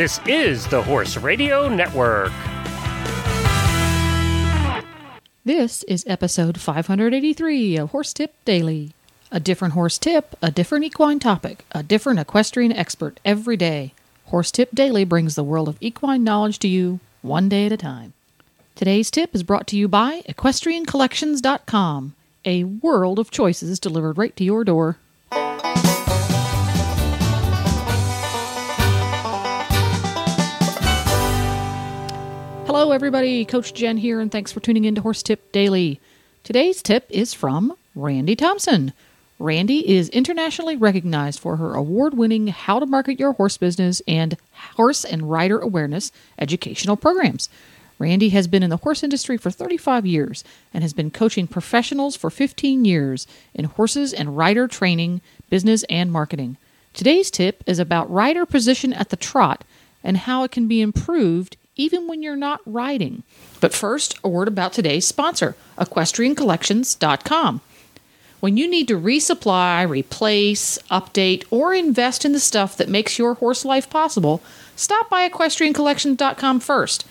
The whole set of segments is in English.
This is the Horse Radio Network. This is episode 583 of Horse Tip Daily. A different horse tip, a different equine topic, a different equestrian expert every day. Horse Tip Daily brings the world of equine knowledge to you one day at a time. Today's tip is brought to you by EquestrianCollections.com, a world of choices delivered right to your door. Hello, everybody. Coach Jen here, and thanks for tuning in to Horse Tip Daily. Today's tip is from Randi Thompson. Randi is internationally recognized for her award winning How to Market Your Horse Business and Horse and Rider Awareness educational programs. Randi has been in the horse industry for 35 years and has been coaching professionals for 15 years in horses and rider training, business, and marketing. Today's tip is about rider position at the trot and how it can be improved even when you're not riding. But first, a word about today's sponsor, equestriancollections.com. When you need to resupply, replace, update, or invest in the stuff that makes your horse life possible, stop by equestriancollections.com first.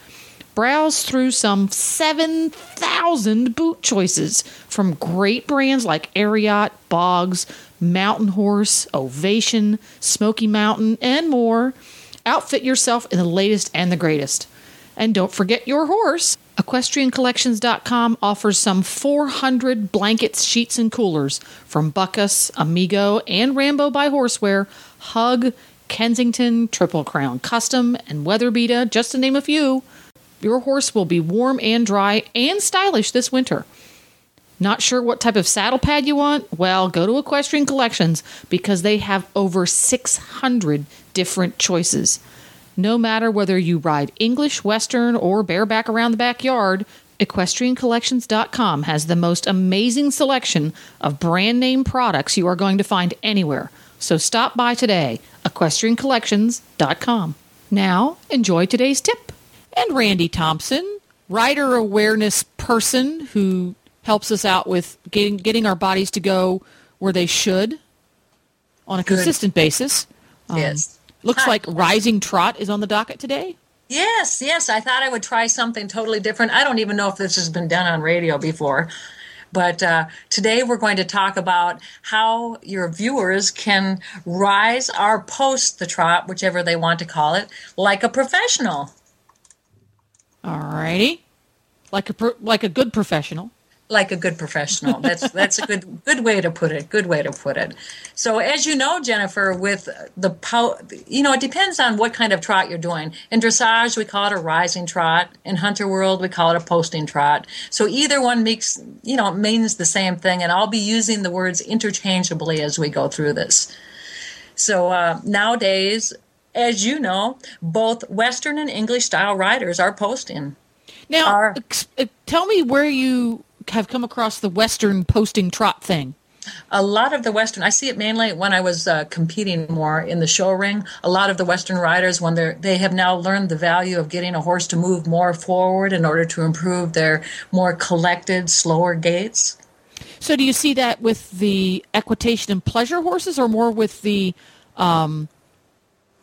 Browse through some 7,000 boot choices from great brands like Ariat, Bogs, Mountain Horse, Ovation, Smoky Mountain, and more. Outfit yourself in the latest and the greatest. And don't forget your horse. EquestrianCollections.com offers some 400 blankets, sheets, and coolers from Bucas, Amigo, and Rambo by Horseware, Hug, Kensington, Triple Crown Custom, and WeatherBeeta, just to name a few. Your horse will be warm and dry and stylish this winter. Not sure what type of saddle pad you want? Well, go to Equestrian Collections because they have over 600 different choices. No matter whether you ride English, Western, or bareback around the backyard, EquestrianCollections.com has the most amazing selection of brand name products you are going to find anywhere. So stop by today, EquestrianCollections.com. Now, enjoy today's tip. And Randi Thompson, rider awareness person who helps us out with getting, getting our bodies to go where they should on a Good. consistent basis. Um, Yes. Looks Hi. like Rising Trot is on the docket today. Yes, yes. I thought I would try something totally different. I don't even know if this has been done on radio before. But uh, today we're going to talk about how your viewers can rise or post the trot, whichever they want to call it, like a professional. Alrighty. Like a pro- like a good professional. Like a good professional. That's that's a good good way to put it. Good way to put it. So as you know, Jennifer, with the pow, you know, it depends on what kind of trot you're doing. In dressage, we call it a rising trot. In hunter world, we call it a posting trot. So either one makes you know means the same thing, and I'll be using the words interchangeably as we go through this. So uh, nowadays, as you know, both Western and English style riders are posting. Now, Are- ex- uh, tell me where you have come across the Western posting trot thing. a lot of the western i see it mainly when i was uh, competing more in the show ring a lot of the western riders when they're they have now learned the value of getting a horse to move more forward in order to improve their more collected slower gaits So, do you see that with the equitation and pleasure horses, or more with the um,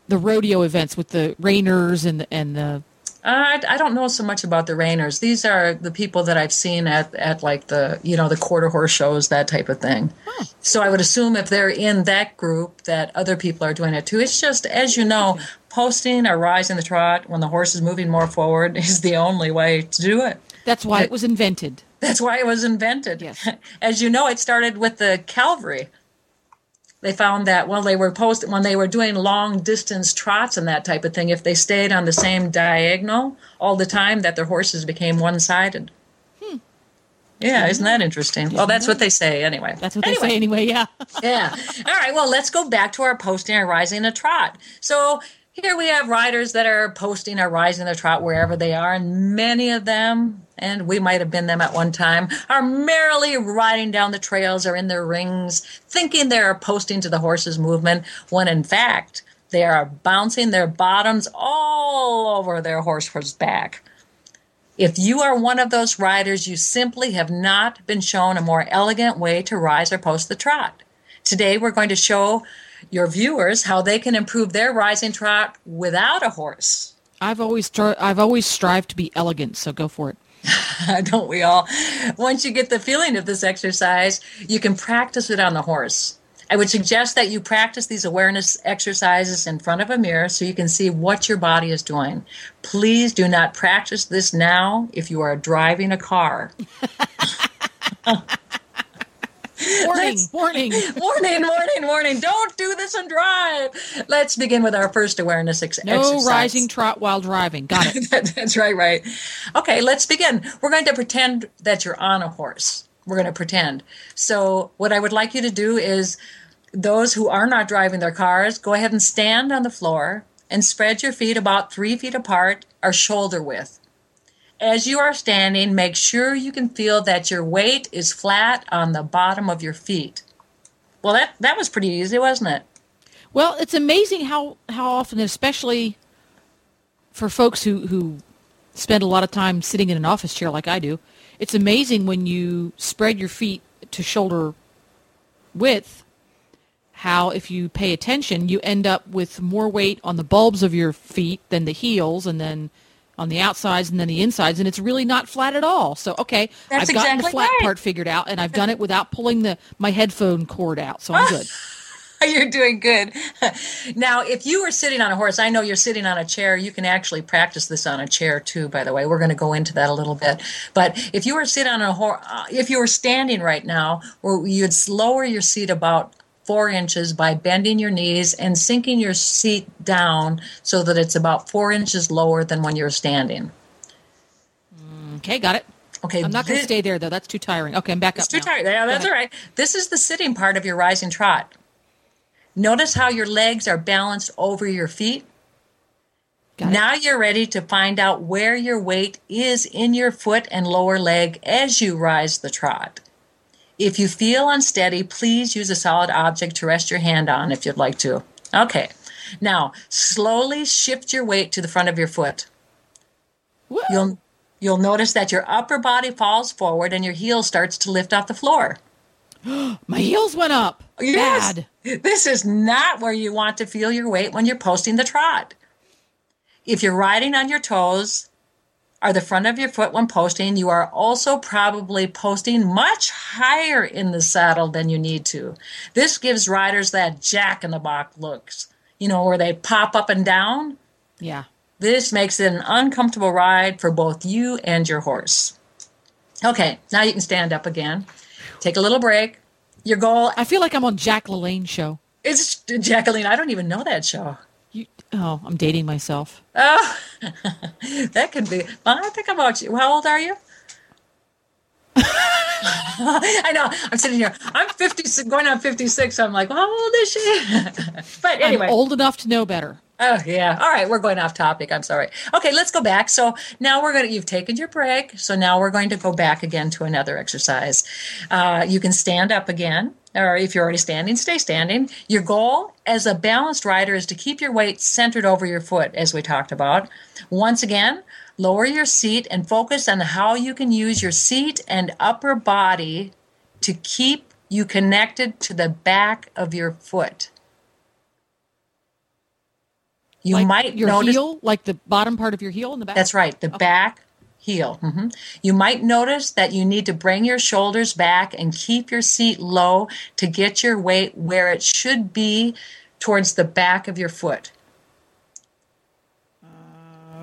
the rodeo events with the reiners and the, and the Uh, I, I don't know so much about the reiners. These are the people that I've seen at, at like the you know the quarter horse shows that type of thing. So I would assume if they're in that group that other people are doing it too. It's just as you know, posting or rising the trot when the horse is moving more forward is the only way to do it. that's why it was invented. That's why it was invented. Yes. As you know, it started with the cavalry. They found that while they were post when they were doing long distance trots and that type of thing, if they stayed on the same diagonal all the time, that their horses became one sided. Hmm. Yeah, hmm. isn't that interesting? Well, that's what they say anyway. That's what Anyway. they say anyway. Yeah. Yeah. All right. Well, let's go back to our posting or rising a trot. So here we have riders that are posting or rising a trot wherever they are, and many of them, and we might have been them at one time, are merrily riding down the trails or in their rings, thinking they're posting to the horse's movement, when in fact they are bouncing their bottoms all over their horse's back. If you are one of those riders, you simply have not been shown a more elegant way to rise or post the trot. Today, we're going to show your viewers how they can improve their rising trot without a horse. I've always tr- I've always strived to be elegant, so go for it. Don't we all? Once you get the feeling of this exercise, you can practice it on the horse. I would suggest that you practice these awareness exercises in front of a mirror so you can see what your body is doing. Please do not practice this now if you are driving a car. Warning, warning. warning, warning, warning. Don't do this and drive. Let's begin with our first awareness ex- No exercise. rising trot while driving. Got it. That's right, right. Okay, let's begin. We're going to pretend that you're on a horse. We're going to pretend. So, what I would like you to do is those who are not driving their cars, go ahead and stand on the floor and spread your feet about three feet apart or shoulder width. As you are standing, make sure you can feel that your weight is flat on the bottom of your feet. Well, that, that was pretty easy, wasn't it? Well, it's amazing how how often, especially for folks who who spend a lot of time sitting in an office chair like I do, it's amazing when you spread your feet to shoulder width how if you pay attention you end up with more weight on the bulbs of your feet than the heels and then on the outsides and then the insides and it's really not flat at all so okay That's i've gotten the flat right. part figured out and i've done it without pulling the my headphone cord out so i'm good You're doing good. now, if you were sitting on a horse, I know you're sitting on a chair. You can actually practice this on a chair too. By the way, we're going to go into that a little bit. But if you were sitting on a horse, uh, if you were standing right now, where you'd lower your seat about four inches by bending your knees and sinking your seat down so that it's about four inches lower than when you're standing. okay got it Okay, i'm not going to stay there though that's too tiring okay i'm back It's up too now. tired. Yeah, that's all right. This is the sitting part of your rising trot. Notice how your legs are balanced over your feet. Got it. now you're ready to find out where your weight is in your foot and lower leg as you rise the trot. If you feel unsteady, please use a solid object to rest your hand on if you'd like to. Okay. Now, slowly shift your weight to the front of your foot. You'll you'll notice that your upper body falls forward and your heel starts to lift off the floor. my heels went up Yes. bad This is not where you want to feel your weight when you're posting the trot. If you're riding on your toes or the front of your foot when posting, you are also probably posting much higher in the saddle than you need to. This gives riders that jack in the box looks, you know, where they pop up and down. yeah This makes it an uncomfortable ride for both you and your horse. Okay, now you can stand up again. Take a little break. Your goal i feel like i'm on jack lalanne show is Jacqueline. I don't even know that show. Oh i'm dating myself Oh, that could be. Well, I think about you. How old are you? I know. I'm sitting here. I'm 56, going on 56. I'm like, well, how old is she? but anyway. i'm old enough to know better Oh yeah. All right, we're going off topic. I'm sorry. Okay, let's go back. So now we're going to. You've taken your break. So now we're going to go back again to another exercise. Uh, you can stand up again, or if you're already standing, stay standing. Your goal as a balanced rider is to keep your weight centered over your foot, as we talked about. Once again, lower your seat and focus on how you can use your seat and upper body to keep you connected to the back of your foot. You like might your notice heel like the bottom part of your heel in the back that's right, the back heel. hmm You might notice that you need to bring your shoulders back and keep your seat low to get your weight where it should be towards the back of your foot.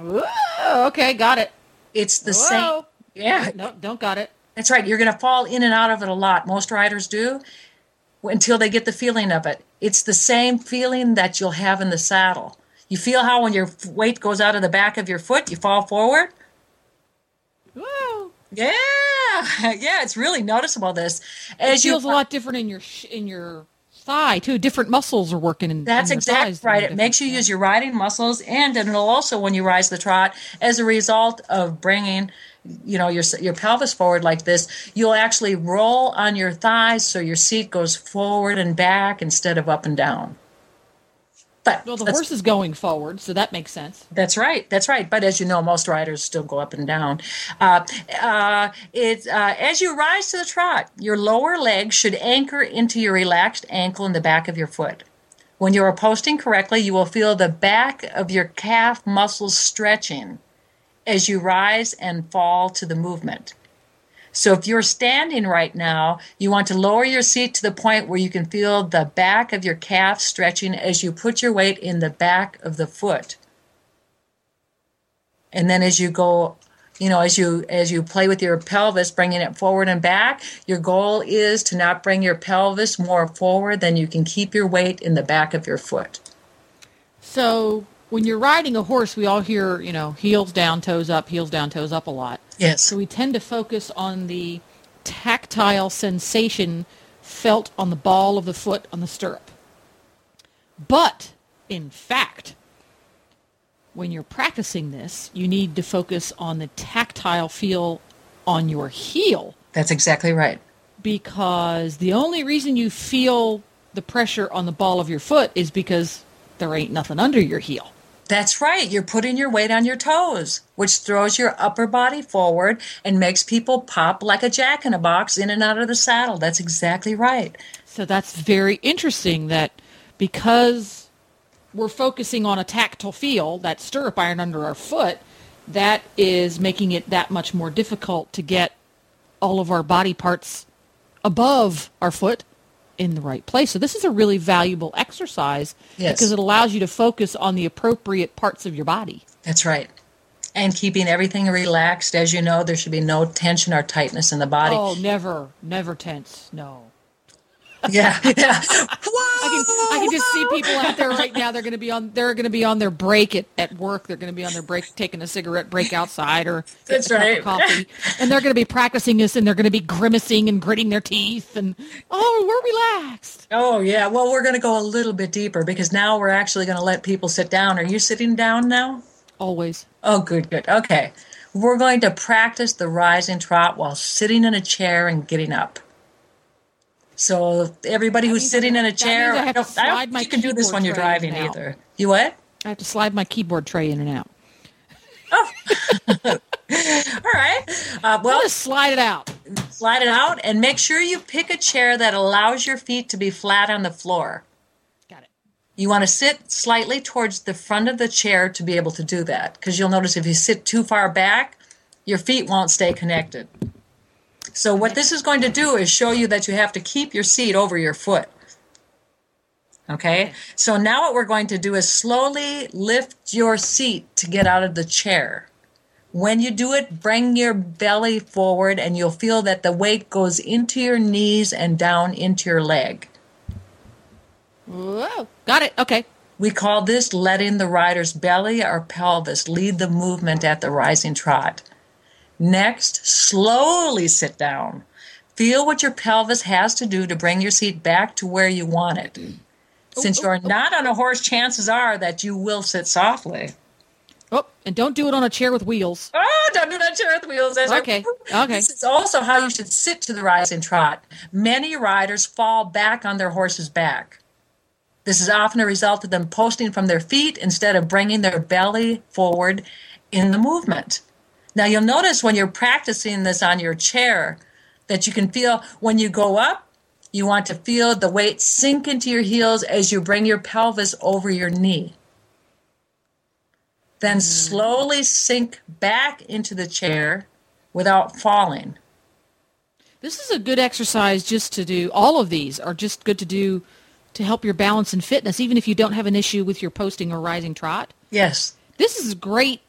Whoa, okay got it It's the same. Yeah, no don't got it that's right. You're going to fall in and out of it a lot. Most riders do until they get the feeling of it. It's the same feeling that you'll have in the saddle. You feel how when your weight goes out of the back of your foot, you fall forward? Whoa. Yeah, yeah, it's really noticeable. This it as you feels a lot different in your in your thigh too different muscles are working in That's in exactly right. It makes you use your riding muscles, and it'll also, when you rise the trot, as a result of bringing, you know, your your pelvis forward like this, you'll actually roll on your thighs, so your seat goes forward and back instead of up and down. But well the horse is going forward so that makes sense That's right. That's right. But as you know, most riders still go up and down. Uh, uh, uh, as you rise to the trot, your lower leg should anchor into your relaxed ankle in the back of your foot. When you are posting correctly, you will feel the back of your calf muscles stretching as you rise and fall to the movement. So if you're standing right now, you want to lower your seat to the point where you can feel the back of your calf stretching as you put your weight in the back of the foot. And then as you go, you know, as you as you play with your pelvis, bringing it forward and back, your goal is to not bring your pelvis more forward than you can keep your weight in the back of your foot. So when you're riding a horse, we all hear, you know, heels down, toes up, heels down, toes up a lot. Yes. So we tend to focus on the tactile sensation felt on the ball of the foot on the stirrup. But, in fact, when you're practicing this, you need to focus on the tactile feel on your heel That's exactly right. because the only reason you feel the pressure on the ball of your foot is because there ain't nothing under your heel. That's right. You're putting your weight on your toes, which throws your upper body forward and makes people pop like a jack in a box in and out of the saddle. That's exactly right. So that's very interesting that because we're focusing on a tactile feel, that stirrup iron under our foot, that is making it that much more difficult to get all of our body parts above our foot in the right place. So this is a really valuable exercise Yes. because it allows you to focus on the appropriate parts of your body. That's right. And keeping everything relaxed. As you know, there should be no tension or tightness in the body. Oh, never, never tense. No. Yeah. yeah. I can, I can just see people out there right now. They're going to be on. They're going to be on their break at, at work. They're going to be on their break, taking a cigarette break outside or That's getting a cup of right. coffee, and they're going to be practicing this, and they're going to be grimacing and gritting their teeth, and oh, we're relaxed. Oh, yeah. Well, we're going to go a little bit deeper because now we're actually going to let people sit down. Are you sitting down now? Always. Oh, good, good. Okay. We're going to practice the rising trot while sitting in a chair and getting up. So everybody who's sitting I- in a chair, means I don't, I don't think you can do this when you're driving in and out. either. You what? I have to slide my keyboard tray in and out. Oh, All right. Uh, Well, well, just slide it out. slide it out and make sure you pick a chair that allows your feet to be flat on the floor. Got it. You want to sit slightly towards the front of the chair to be able to do that because you'll notice if you sit too far back, your feet won't stay connected. So, what this is going to do is show you that you have to keep your seat over your foot. Okay, so now what we're going to do is slowly lift your seat to get out of the chair. When you do it, bring your belly forward and you'll feel that the weight goes into your knees and down into your leg. Whoa. Got it. Okay. We call this letting the rider's belly or pelvis lead the movement at the rising trot. Next, slowly sit down. Feel what your pelvis has to do to bring your seat back to where you want it. Oh, Since oh, you're oh. not on a horse, chances are that you will sit softly. Oh, and don't do it on a chair with wheels. Oh, don't do that chair with wheels. That's Okay, okay. This is also how you should sit to the rise and trot. Many riders fall back on their horse's back. This is often a result of them posting from their feet instead of bringing their belly forward in the movement. Now, you'll notice when you're practicing this on your chair that you can feel when you go up, you want to feel the weight sink into your heels as you bring your pelvis over your knee. Then mm. slowly sink back into the chair without falling. This is a good exercise just to do. All of these are just good to do to help your balance and fitness, even if you don't have an issue with your posting or rising trot. Yes. This is great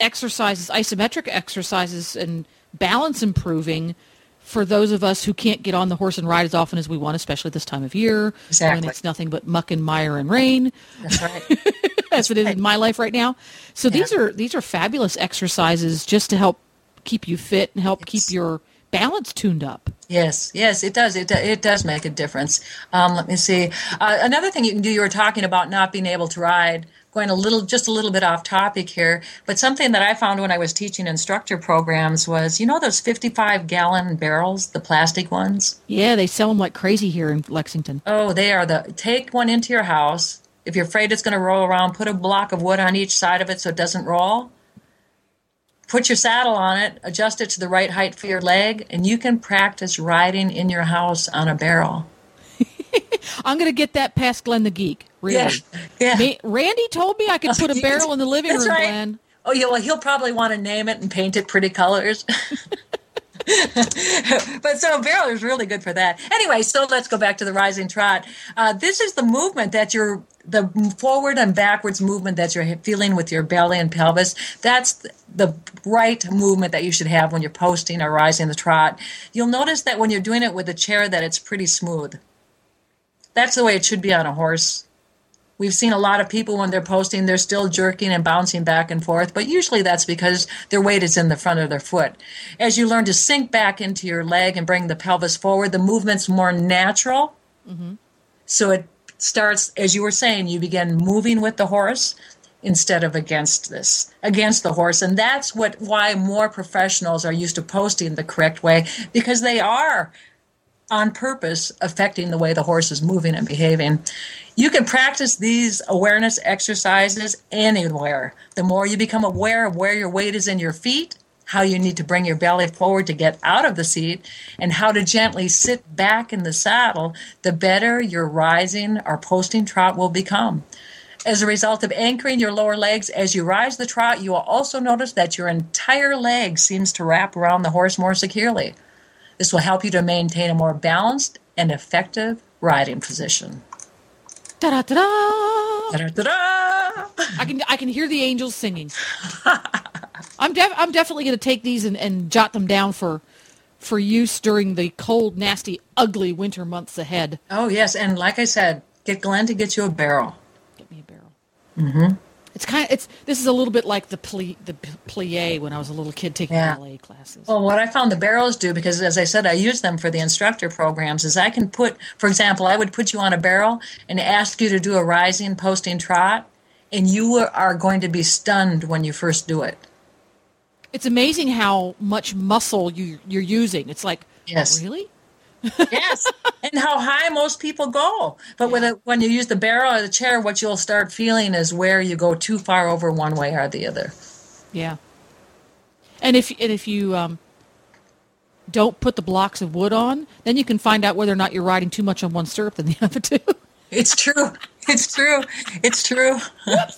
exercises, isometric exercises, and balance improving for those of us who can't get on the horse and ride as often as we want, especially this time of year Exactly. when it's nothing but muck and mire and rain, That's right. as it is in my life right now. So these are these are fabulous exercises just to help keep you fit and help Yes. keep your balance tuned up. Yes, yes, it does. It, it does make a difference. Um, let me see. Uh, another thing you can do, you were talking about not being able to ride, going a little, just a little bit off topic here, but something that I found when I was teaching instructor programs was, you know, those 55 gallon barrels, the plastic ones? Yeah, they sell them like crazy here in Lexington. Oh, they are the, take one into your house. If you're afraid it's going to roll around, put a block of wood on each side of it so it doesn't roll. Put your saddle on it, adjust it to the right height for your leg, and you can practice riding in your house on a barrel. I'm going to get that past Glenn the Geek. Really? Yeah. Ma- Randi told me I could put a barrel in the living That's room, right. Glenn. Oh yeah, well he'll probably want to name it and paint it pretty colors. but so barrel is really good for that. Anyway, so let's go back to the rising trot. Uh, this is the movement that you're the forward and backwards movement that you're feeling with your belly and pelvis. That's the right movement that you should have when you're posting or rising the trot. You'll notice that when you're doing it with a chair that it's pretty smooth. That's the way it should be on a horse. We've seen a lot of people when they're posting, they're still jerking and bouncing back and forth, but usually that's because their weight is in the front of their foot. As you learn to sink back into your leg and bring the pelvis forward, the movement's more natural. Mm-hmm. So it starts, as you were saying, you begin moving with the horse instead of against this against the horse and that's what why more professionals are used to posting the correct way because they are on purpose affecting the way the horse is moving and behaving. You can practice these awareness exercises anywhere. The more you become aware of where your weight is in your feet, how you need to bring your belly forward to get out of the seat, and how to gently sit back in the saddle, the better your rising or posting trot will become. As a result of anchoring your lower legs as you rise the trot, you will also notice that your entire leg seems to wrap around the horse more securely. This will help you to maintain a more balanced and effective riding position. Da da da da. Da-da-da-da! I can I can hear the angels singing. I'm def- I'm definitely going to take these and, and jot them down for for use during the cold, nasty, ugly winter months ahead. Oh, yes. And like I said, get Glenn to get you a barrel. Get me a barrel. Mm-hmm. It's kind of it's this is a little bit like the pli the plie when I was a little kid taking Yeah. ballet classes. Well, what I found the barrels do, because as I said, I use them for the instructor programs, is I can put, for example, I would put you on a barrel and ask you to do a rising, posting trot, and you are going to be stunned when you first do it. It's amazing how much muscle you you're using. It's like Yes. really? Yes, and how high most people go. But with a, when you use the barrel or the chair, what you'll start feeling is where you go too far over one way or the other. Yeah. And if and if you um, don't put the blocks of wood on, then you can find out whether or not you're riding too much on one stirrup than the other two. It's true. It's true. It's true.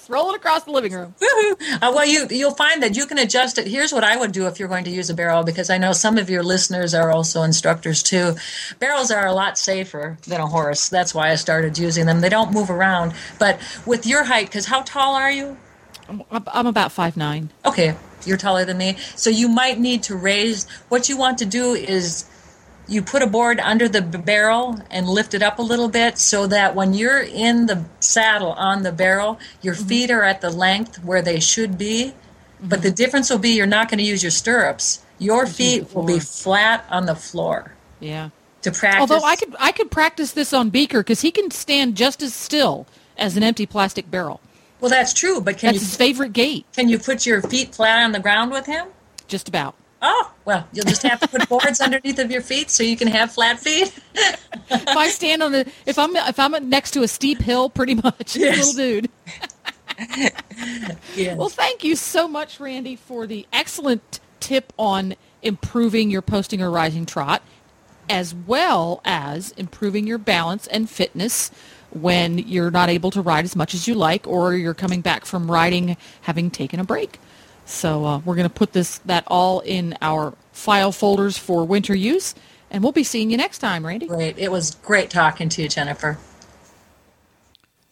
Roll it across the living room. Uh, well, you you'll find that you can adjust it. Here's what I would do if you're going to use a barrel, because I know some of your listeners are also instructors too. Barrels are a lot safer than a horse. That's why I started using them. They don't move around. But with your height, because how tall are you? I'm, I'm about five nine. Okay, you're taller than me. So you might need to raise. What you want to do is you put a board under the barrel and lift it up a little bit so that when you're in the saddle on the barrel, your mm-hmm. feet are at the length where they should be. But the mm-hmm. difference will be you're not going to use your stirrups. Your feet will be flat on the floor Yeah. to practice. Although I could I could practice this on Beaker because he can stand just as still as an empty plastic barrel. well, that's true. But can That's you his favorite gait. can you put your feet flat on the ground with him? Just about. Oh, well, you'll just have to put boards underneath of your feet so you can have flat feet. If I stand on the, if I'm if I'm next to a steep hill, pretty much, Yes. little dude. Yes. Well, thank you so much, Randi, for the excellent tip on improving your posting or rising trot, as well as improving your balance and fitness when you're not able to ride as much as you like or you're coming back from riding having taken a break. So uh, we're going to put this that all in our file folders for winter use, and we'll be seeing you next time, Randi. Great. It was great talking to you, Jennifer.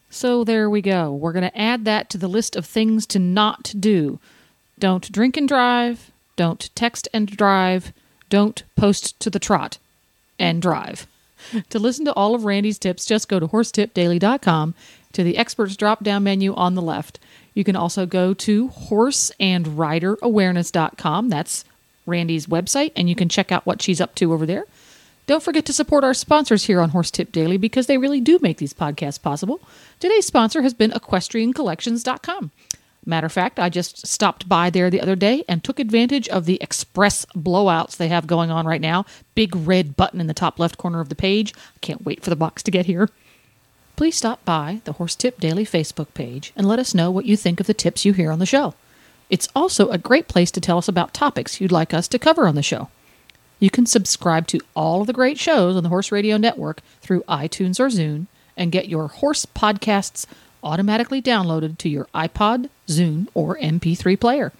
So there we go. We're going to add that to the list of things to not do. Don't drink and drive. Don't text and drive. Don't post to the trot and drive. To listen to all of Randi's tips, just go to horsetipdaily.com to the experts drop down menu on the left. You can also go to horseandriderawareness.com. That's Randi's website, and you can check out what she's up to over there. Don't forget to support our sponsors here on Horse Tip Daily because they really do make these podcasts possible. Today's sponsor has been equestriancollections.com. Matter of fact, I just stopped by there the other day and took advantage of the express blowouts they have going on right now. Big red button in the top left corner of the page. I can't wait for the box to get here. Please stop by the Horse Tip Daily Facebook page and let us know what you think of the tips you hear on the show. It's also a great place to tell us about topics you'd like us to cover on the show. You can subscribe to all of the great shows on the Horse Radio Network through iTunes or Zune, and get your horse podcasts automatically downloaded to your iPod, Zune, or MP3 player.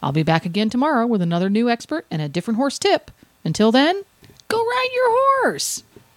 I'll be back again tomorrow with another new expert and a different horse tip. Until then, go ride your horse!